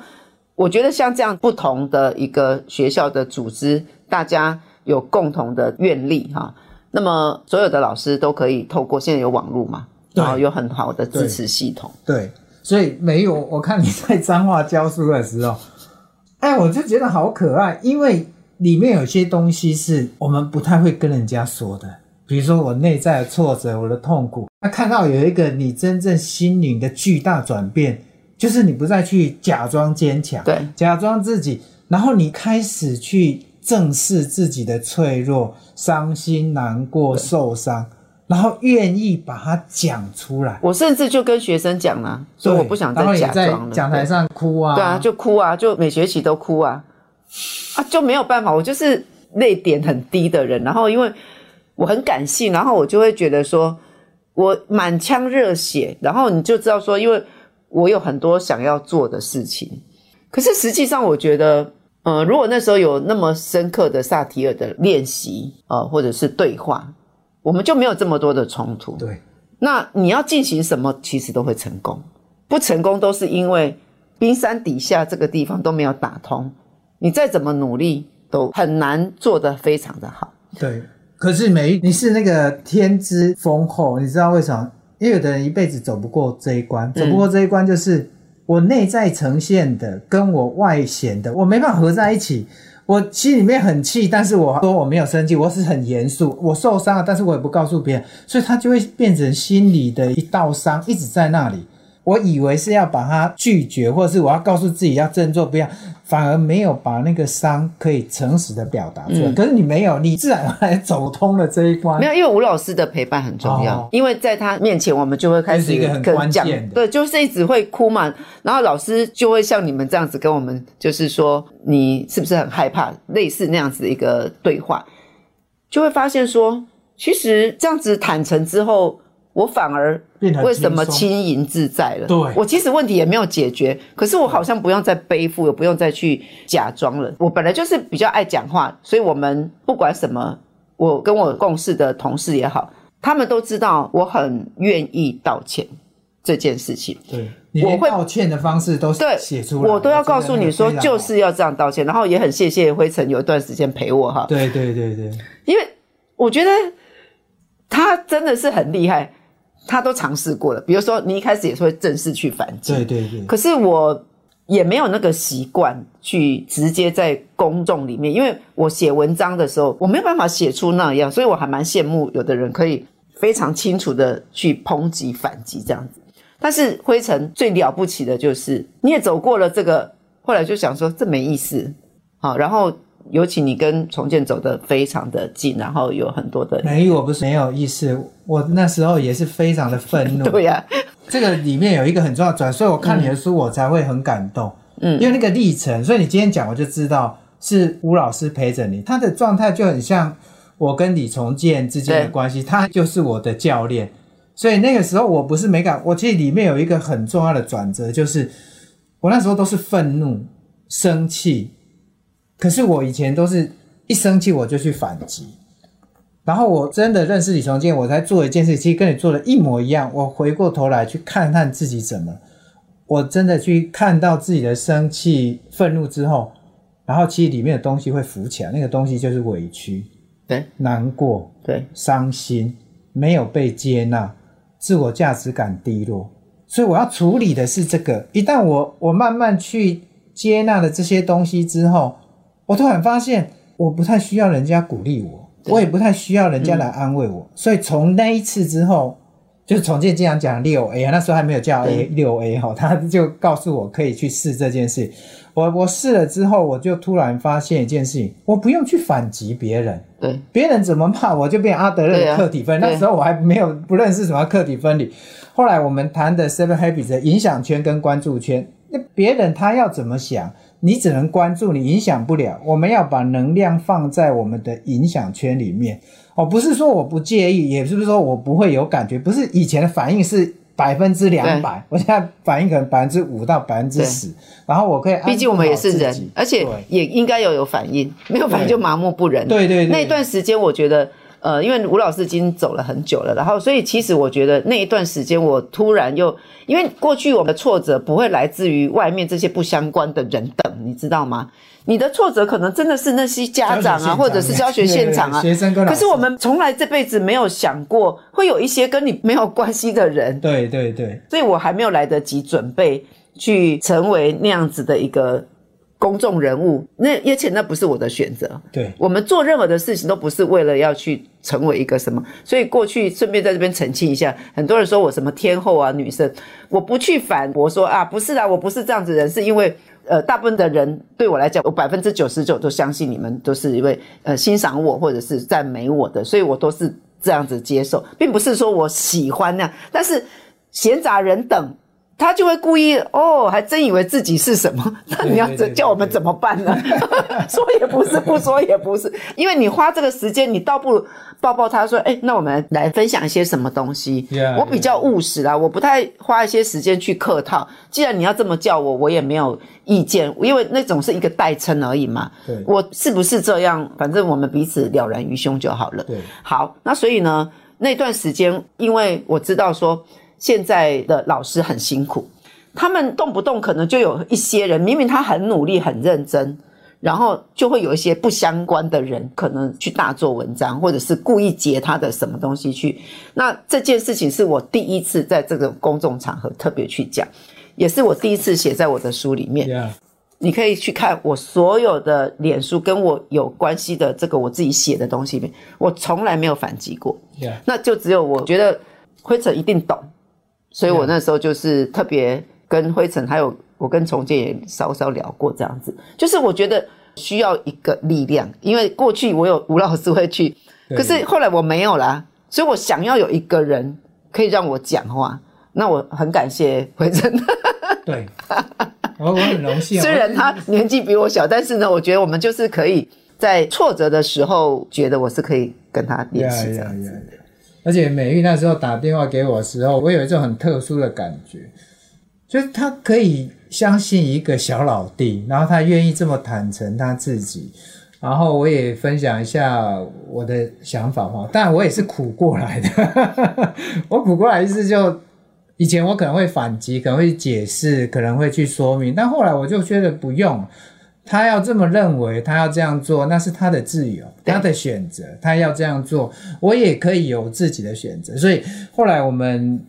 我觉得像这样不同的一个学校的组织，大家。有共同的愿力哈，那么所有的老师都可以透过现在有网络嘛，然后有很好的支持系统。对，对，所以没有我看你在彰化教书的时候，哎，我就觉得好可爱，因为里面有些东西是我们不太会跟人家说的，比如说我内在的挫折、我的痛苦。那看到有一个你真正心灵的巨大转变，就是你不再去假装坚强，对，假装自己，然后你开始去。正视自己的脆弱、伤心、难过、受伤，然后愿意把它讲出来。我甚至就跟学生讲了，所以我不想再假装了。在讲台上哭啊，对啊，就哭啊，就每学期都哭啊，啊，就没有办法。我就是泪点很低的人，然后因为我很感性，然后我就会觉得说我满腔热血，然后你就知道说，因为我有很多想要做的事情，可是实际上我觉得。呃，如果那时候有那么深刻的萨提尔的练习，呃，或者是对话，我们就没有这么多的冲突。对，那你要进行什么，其实都会成功，不成功都是因为冰山底下这个地方都没有打通，你再怎么努力都很难做得非常的好。对，可是每一你是那个天资丰厚，你知道为什么？因为有的人一辈子走不过这一关，走不过这一关就是。嗯我内在呈现的跟我外显的，我没办法合在一起。我心里面很气，但是我说我没有生气，我是很严肃。我受伤了，但是我也不告诉别人，所以他就会变成心里的一道伤，一直在那里。我以为是要把它拒绝，或者是我要告诉自己要振作，不要，反而没有把那个伤可以诚实的表达出来。嗯、可是你没有，你自然而然走通了这一关。没有，因为吴老师的陪伴很重要，哦、因为在他面前，我们就会开始是一个很关键的，对，就是一直会哭嘛，然后老师就会像你们这样子跟我们，就是说你是不是很害怕，类似那样子的一个对话，就会发现说，其实这样子坦诚之后。我反而为什么轻盈自在了？对，我其实问题也没有解决，可是我好像不用再背负，也不用再去假装了。我本来就是比较爱讲话，所以我们不管什么，我跟我共事的同事也好，他们都知道我很愿意道歉这件事情。对，我会道歉的方式都是写出来，我都要告诉你说就是要这样道歉。然后也很谢谢灰尘有一段时间陪我哈。对对对对，因为我觉得他真的是很厉害。他都尝试过了，比如说你一开始也是会正式去反击，对对对。可是我也没有那个习惯去直接在公众里面，因为我写文章的时候我没有办法写出那样，所以我还蛮羡慕有的人可以非常清楚的去抨击反击这样子。但是灰尘最了不起的就是你也走过了这个，后来就想说这没意思，好，然后。尤其你跟重建走得非常的近，然后有很多的。没有，我不是没有意思，我那时候也是非常的愤怒。对呀、啊，这个里面有一个很重要的转，所以我看你的书我才会很感动。嗯，因为那个历程，所以你今天讲我就知道，是吴老师陪着你，他的状态就很像我跟李重建之间的关系，他就是我的教练。所以那个时候我不是没感，我其实里面有一个很重要的转折，就是我那时候都是愤怒、生气，可是我以前都是一生气我就去反击，然后我真的认识李崇建，我才做一件事，其实跟你做的一模一样。我回过头来去看看自己怎么，我真的去看到自己的生气、愤怒之后，然后其实里面的东西会浮起来，那个东西就是委屈、对，难过、对，伤心，没有被接纳。自我价值感低落，所以我要处理的是这个。一旦我我慢慢去接纳了这些东西之后，我突然发现我不太需要人家鼓励我，我也不太需要人家来安慰我。嗯、所以从那一次之后，就是从前经常讲六 A 啊，那时候还没有叫 A 六 A 哈，他就告诉我可以去试这件事。我我试了之后，我就突然发现一件事情，我不用去反击别人。对，别人怎么骂我就变阿德勒的客体分离。那时候我还没有不认识什么客体分离。后来我们谈的 Seven Habits 的影响圈跟关注圈，那别人他要怎么想，你只能关注，你影响不了。我们要把能量放在我们的影响圈里面。哦，不是说我不介意，也不是说我不会有感觉，不是以前的反应是。百分之两百，我现在反应可能百分之五到百分之十，然后我可以，毕竟我们也是人，而且也应该要有反应，没有反应就麻木不仁。对对对，那一段时间我觉得，呃，因为吴老师已经走了很久了，然后所以其实我觉得那一段时间我突然又，因为过去我们的挫折不会来自于外面这些不相关的人等，你知道吗？你的挫折可能真的是那些家长啊，或者是教学现场啊，学生跟老师。可是我们从来这辈子没有想过会有一些跟你没有关系的人。对对对，所以我还没有来得及准备去成为那样子的一个公众人物。那而且那不是我的选择。对，我们做任何的事情都不是为了要去成为一个什么。所以过去顺便在这边澄清一下，很多人说我什么天后啊、女生，我不去反驳说啊，不是啊，我不是这样子的人，是因为。呃，大部分的人对我来讲，我百分之九十九都相信你们都是因为呃欣赏我或者是赞美我的，所以我都是这样子接受，并不是说我喜欢那样。但是闲杂人等，他就会故意哦，还真以为自己是什么？那你要叫我们怎么办呢？说也不是，不说也不是，因为你花这个时间，你倒不如。抱抱他说：“哎、欸，那我们来分享一些什么东西？Yeah, 我比较务实啦我不太花一些时间去客套。既然你要这么叫我，我也没有意见，因为那种是一个代称而已嘛。对，我是不是这样？反正我们彼此了然于胸就好了。对，好，那所以呢，那段时间，因为我知道说现在的老师很辛苦，他们动不动可能就有一些人，明明他很努力、很认真。”然后就会有一些不相关的人可能去大做文章，或者是故意截他的什么东西去。那这件事情是我第一次在这个公众场合特别去讲，也是我第一次写在我的书里面。Yeah. 你可以去看我所有的脸书跟我有关系的这个我自己写的东西里面，我从来没有反击过。Yeah. 那就只有我觉得灰尘一定懂，所以我那时候就是特别跟灰尘还有。我跟重建也稍稍聊过这样子，就是我觉得需要一个力量，因为过去我有吴老师会去，可是后来我没有啦，所以我想要有一个人可以让我讲话，那我很感谢灰尘。对，我 我很荣幸。虽然他年纪比我小，但是呢，我觉得我们就是可以在挫折的时候，觉得我是可以跟他联系这样子。Yeah, yeah, yeah, yeah. 而且美玉那时候打电话给我的时候，我有一种很特殊的感觉，就是他可以。相信一个小老弟，然后他愿意这么坦诚他自己，然后我也分享一下我的想法哈。当然我也是苦过来的，我苦过来意思就以前我可能会反击，可能会解释，可能会去说明，但后来我就觉得不用，他要这么认为，他要这样做，那是他的自由，他的选择，他要这样做，我也可以有自己的选择。所以后来我们。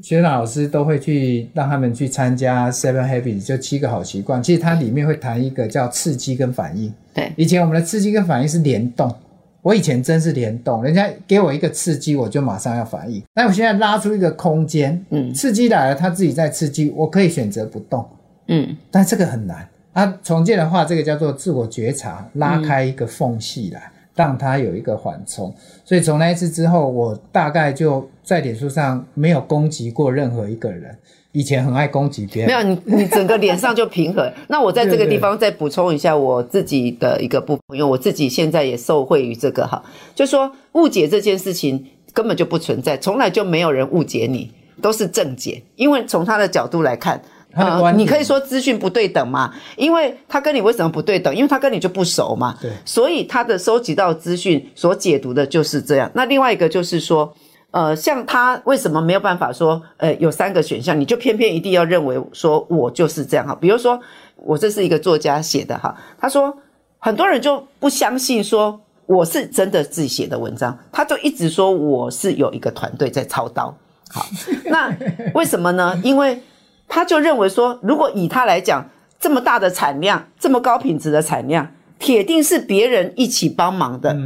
学长老师都会去让他们去参加 Seven Habits，就七个好习惯。其实它里面会谈一个叫刺激跟反应。对，以前我们的刺激跟反应是联动。我以前真是联动，人家给我一个刺激，我就马上要反应。但我现在拉出一个空间，嗯，刺激来了，他自己在刺激，我可以选择不动，嗯，但这个很难。啊，重建的话，这个叫做自我觉察，拉开一个缝隙来。嗯让它有一个缓冲，所以从那一次之后，我大概就在脸书上没有攻击过任何一个人，以前很爱攻击别人，没有你，你整个脸上就平和。那我在这个地方再补充一下我自己的一个部分，因为我自己现在也受惠于这个哈，就说误解这件事情根本就不存在，从来就没有人误解你，都是正解。因为从他的角度来看，呃，你可以说资讯不对等嘛，因为他跟你为什么不对等？因为他跟你就不熟嘛，对，所以他的收集到资讯所解读的就是这样。那另外一个就是说。呃，像他为什么没有办法说，呃，有三个选项，你就偏偏一定要认为说我就是这样哈？比如说，我这是一个作家写的哈，他说很多人就不相信说我是真的自己写的文章，他就一直说我是有一个团队在操刀。好，那为什么呢？因为他就认为说，如果以他来讲，这么大的产量，这么高品质的产量，铁定是别人一起帮忙的，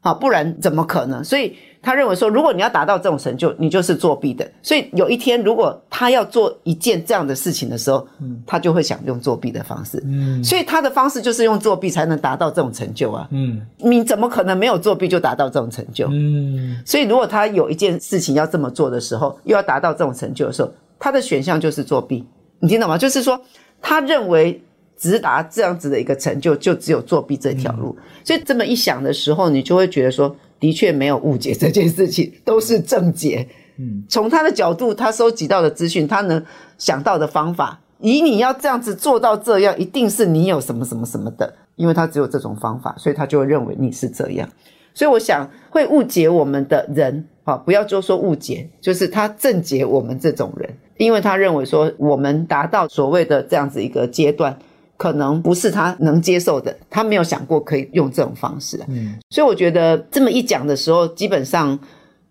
好，不然怎么可能？所以。他认为说，如果你要达到这种成就，你就是作弊的。所以有一天，如果他要做一件这样的事情的时候，嗯，他就会想用作弊的方式。嗯，所以他的方式就是用作弊才能达到这种成就啊。嗯，你怎么可能没有作弊就达到这种成就？嗯，所以如果他有一件事情要这么做的时候，又要达到这种成就的时候，他的选项就是作弊。你听懂吗？就是说，他认为直达这样子的一个成就，就只有作弊这条路。所以这么一想的时候，你就会觉得说。的确没有误解这件事情，都是正解。嗯，从他的角度，他收集到的资讯，他能想到的方法，以你要这样子做到这样，一定是你有什么什么什么的，因为他只有这种方法，所以他就会认为你是这样。所以我想，会误解我们的人，啊，不要就说误解，就是他正解我们这种人，因为他认为说我们达到所谓的这样子一个阶段。可能不是他能接受的，他没有想过可以用这种方式。嗯，所以我觉得这么一讲的时候，基本上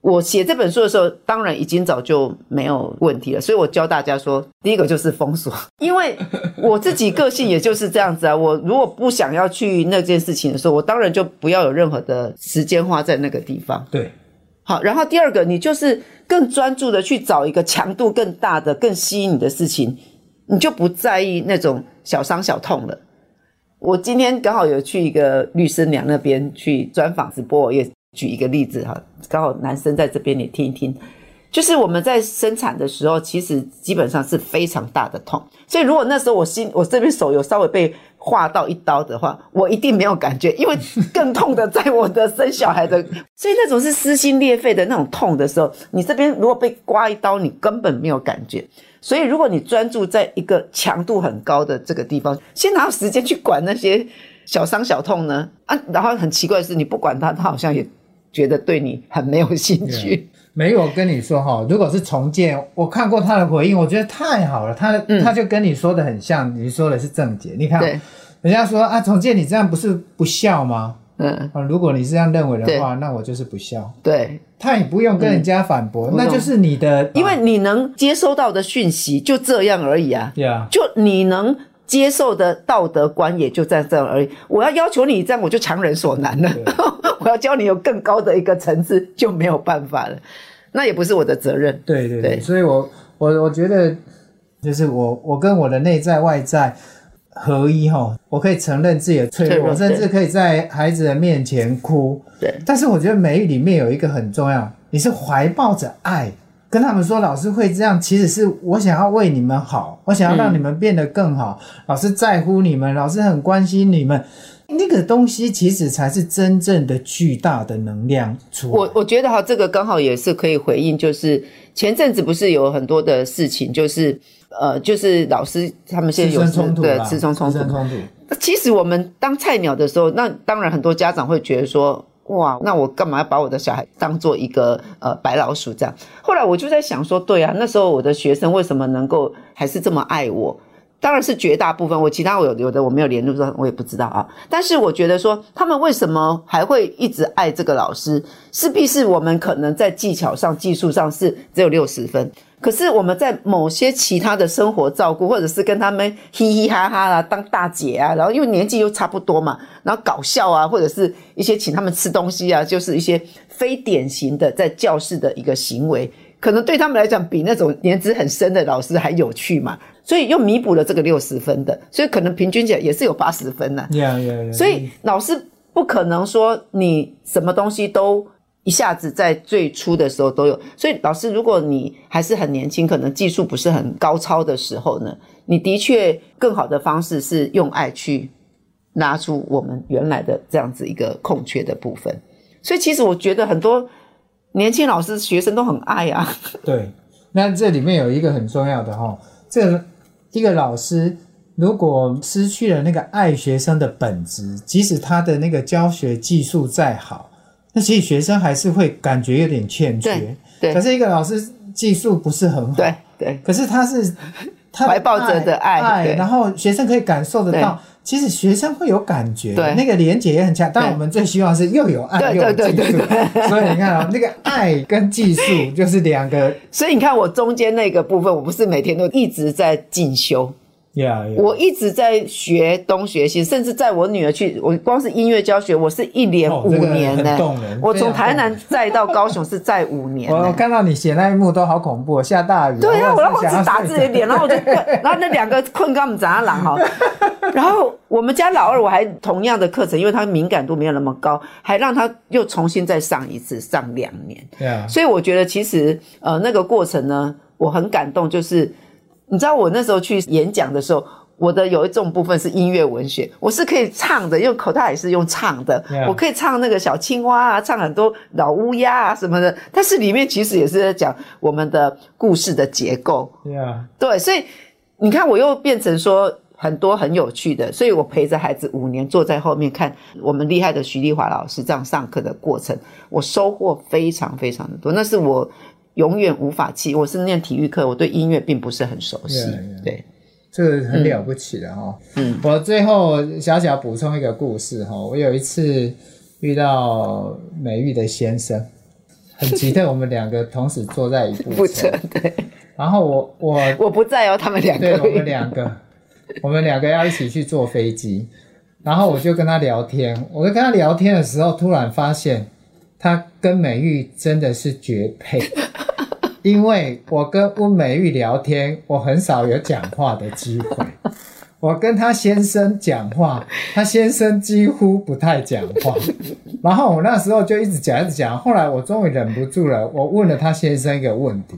我写这本书的时候，当然已经早就没有问题了。所以我教大家说，第一个就是封锁，因为我自己个性也就是这样子啊。我如果不想要去那件事情的时候，我当然就不要有任何的时间花在那个地方。对，好，然后第二个，你就是更专注的去找一个强度更大的、更吸引你的事情。你就不在意那种小伤小痛了。我今天刚好有去一个律师娘那边去专访直播，我也举一个例子哈，刚好男生在这边也听一听。就是我们在生产的时候，其实基本上是非常大的痛。所以如果那时候我心我这边手有稍微被划到一刀的话，我一定没有感觉，因为更痛的在我的生小孩的。所以那种是撕心裂肺的那种痛的时候，你这边如果被刮一刀，你根本没有感觉。所以，如果你专注在一个强度很高的这个地方，先哪有时间去管那些小伤小痛呢？啊，然后很奇怪的是，你不管它，它好像也觉得对你很没有兴趣。没有，我跟你说哈，如果是重建，我看过他的回应，我觉得太好了。他他就跟你说的很像，你说的是正解。你看，人家说啊，重建你这样不是不孝吗？嗯，如果你是这样认为的话，那我就是不孝。对，他也不用跟人家反驳，那就是你的，因为你能接收到的讯息就这样而已啊。对啊，就你能接受的道德观也就在这而已。我要要求你这样，我就强人所难了。我要教你有更高的一个层次，就没有办法了。那也不是我的责任。对对对，所以我我我觉得，就是我我跟我的内在外在。合一哈，我可以承认自己的脆弱，我甚至可以在孩子的面前哭。对，但是我觉得美里面有一个很重要，你是怀抱着爱跟他们说，老师会这样，其实是我想要为你们好，我想要让你们变得更好。嗯、老师在乎你们，老师很关心你们，那个东西其实才是真正的巨大的能量出。我我觉得哈，这个刚好也是可以回应，就是前阵子不是有很多的事情，就是。呃，就是老师他们现在有对师生冲突。那其实我们当菜鸟的时候，那当然很多家长会觉得说，哇，那我干嘛要把我的小孩当做一个呃白老鼠这样？后来我就在想说，对啊，那时候我的学生为什么能够还是这么爱我？当然是绝大部分，我其他我有有的我没有联络上，我也不知道啊。但是我觉得说，他们为什么还会一直爱这个老师？势必是我们可能在技巧上、技术上是只有六十分。可是我们在某些其他的生活照顾，或者是跟他们嘻嘻哈哈啦，当大姐啊，然后因为年纪又差不多嘛，然后搞笑啊，或者是一些请他们吃东西啊，就是一些非典型的在教室的一个行为，可能对他们来讲比那种年资很深的老师还有趣嘛，所以又弥补了这个六十分的，所以可能平均起来也是有八十分呢。Yeah, yeah, yeah. 所以老师不可能说你什么东西都。一下子在最初的时候都有。所以老师，如果你还是很年轻，可能技术不是很高超的时候呢，你的确更好的方式是用爱去拉出我们原来的这样子一个空缺的部分。所以其实我觉得很多年轻老师学生都很爱啊。对，那这里面有一个很重要的哈，这一个老师。如果失去了那个爱学生的本质，即使他的那个教学技术再好，那其实学生还是会感觉有点欠缺。可是一个老师技术不是很好，对对。可是他是 他怀抱着的爱，爱，然后学生可以感受得到，其实学生会有感觉，对，那个连结也很强。但我们最希望是又有爱又有技术，所以你看啊，那个爱跟技术就是两个。所以你看我中间那个部分，我不是每天都一直在进修。Yeah, yeah. 我一直在学东学西，甚至在我女儿去，我光是音乐教学，我是一连五年呢、欸。哦这个、我从台南再到高雄是再五年、欸。我看到你写那一幕都好恐怖，下大雨。对啊，我然后我只打自己的脸，然后我就，然后那两个困干们怎样狼哈。然后我们家老二我还同样的课程，因为他敏感度没有那么高，还让他又重新再上一次，上两年。对啊。所以我觉得其实呃那个过程呢，我很感动，就是。你知道我那时候去演讲的时候，我的有一种部分是音乐文学，我是可以唱的，用口袋也是用唱的.我可以唱那个小青蛙啊，唱很多老乌鸦啊什么的，但是里面其实也是在讲我们的故事的结构。Yeah. 对，所以你看我又变成说很多很有趣的，所以我陪着孩子五年坐在后面看我们厉害的徐丽华老师这样上课的过程，我收获非常非常的多，那是我。永远无法弃。我是念体育课，我对音乐并不是很熟悉。Yeah, yeah. 对，这个很了不起的哈。嗯，我最后小小补充一个故事哈。我有一次遇到美玉的先生，很奇特，我们两个同时坐在一部车。对。然后我我我不在哦，他们两个。对，我们两个，我们两个要一起去坐飞机。然后我就跟他聊天，我在跟他聊天的时候，突然发现他跟美玉真的是绝配。因为我跟温美玉聊天，我很少有讲话的机会。我跟他先生讲话，他先生几乎不太讲话。然后我那时候就一直讲，一直讲。后来我终于忍不住了，我问了他先生一个问题：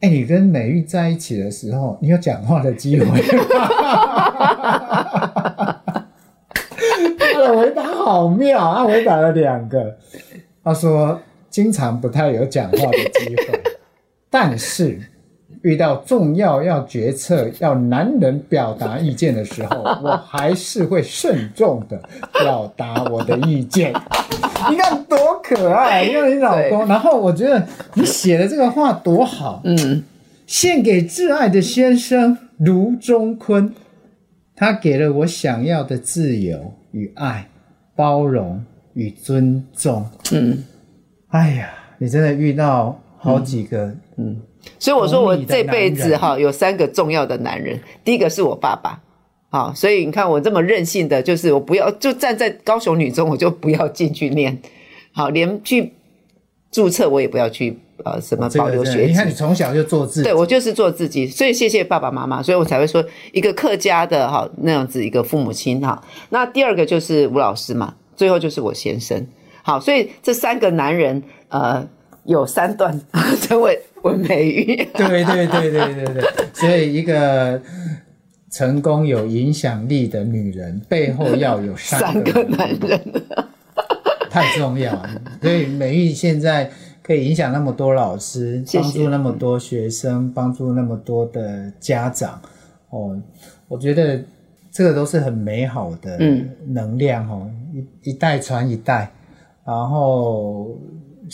哎，你跟美玉在一起的时候，你有讲话的机会吗？他的回答好妙，他回答了两个。他说经常不太有讲话的机会。但是遇到重要要决策、要男人表达意见的时候，我还是会慎重的表达我的意见。你看多可爱，因为你老公。然后我觉得你写的这个话多好。嗯，献给挚爱的先生卢中坤，他给了我想要的自由与爱、包容与尊重。嗯，哎呀，你真的遇到。好几个，嗯，所以我说我这辈子哈有三个重要的男人，第一个是我爸爸，好，所以你看我这么任性的，就是我不要就站在高雄女中，我就不要进去念，好，连去注册我也不要去，呃，什么保留学籍。你看你从小就做自己，对，我就是做自己，所以谢谢爸爸妈妈，所以我才会说一个客家的哈那样子一个父母亲哈。那第二个就是吴老师嘛，最后就是我先生，好，所以这三个男人，呃。有三段 成为温美玉，对对对对对对，所以一个成功有影响力的女人背后要有三个男人，太重要了。所以美玉现在可以影响那么多老师，帮助那么多学生，帮助那么多的家长。哦，我觉得这个都是很美好的能量哦，一一代传一代，然后。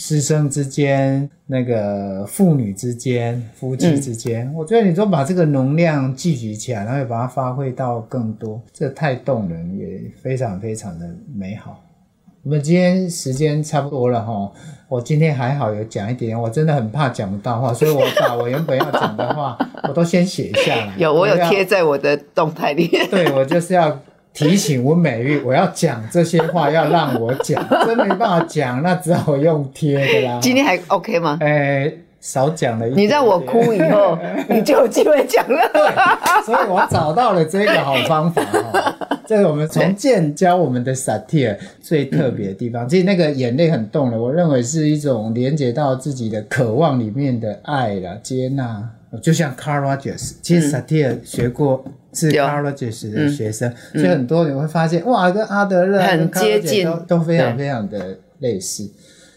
师生之间，那个父女之间，夫妻之间，嗯、我觉得你说把这个能量聚集起来，然后把它发挥到更多，这太动人，也非常非常的美好。我们今天时间差不多了哈，我今天还好有讲一点，我真的很怕讲不到话，所以我把我原本要讲的话，我都先写下来。有，我有贴在我的动态里。对，我就是要。提醒我美玉，我要讲这些话，要让我讲，真没办法讲，那只好用贴的啦。今天还 OK 吗？诶、欸，少讲了一。你让我哭以后，你就有机会讲了。对，所以我找到了这个好方法哈。这是我们从建教我们的萨提尔最特别的地方，其实那个眼泪很动了，我认为是一种连接到自己的渴望里面的爱啦、接纳。就像 Carl Rogers，其实萨提尔学过是 Carl Rogers 的学生，所以很多你会发现哇，跟阿德勒很接近，都非常非常的类似。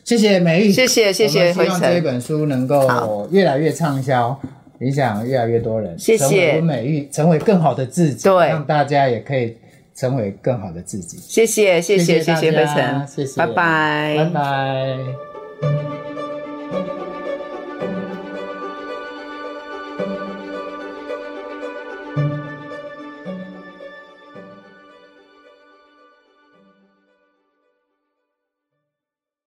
谢谢美玉，谢谢谢谢，希望这一本书能够越来越畅销，影响越来越多人。谢谢，美玉，成为更好的自己，对，让大家也可以成为更好的自己。谢谢谢谢谢谢辉成，谢谢，拜拜。拜拜。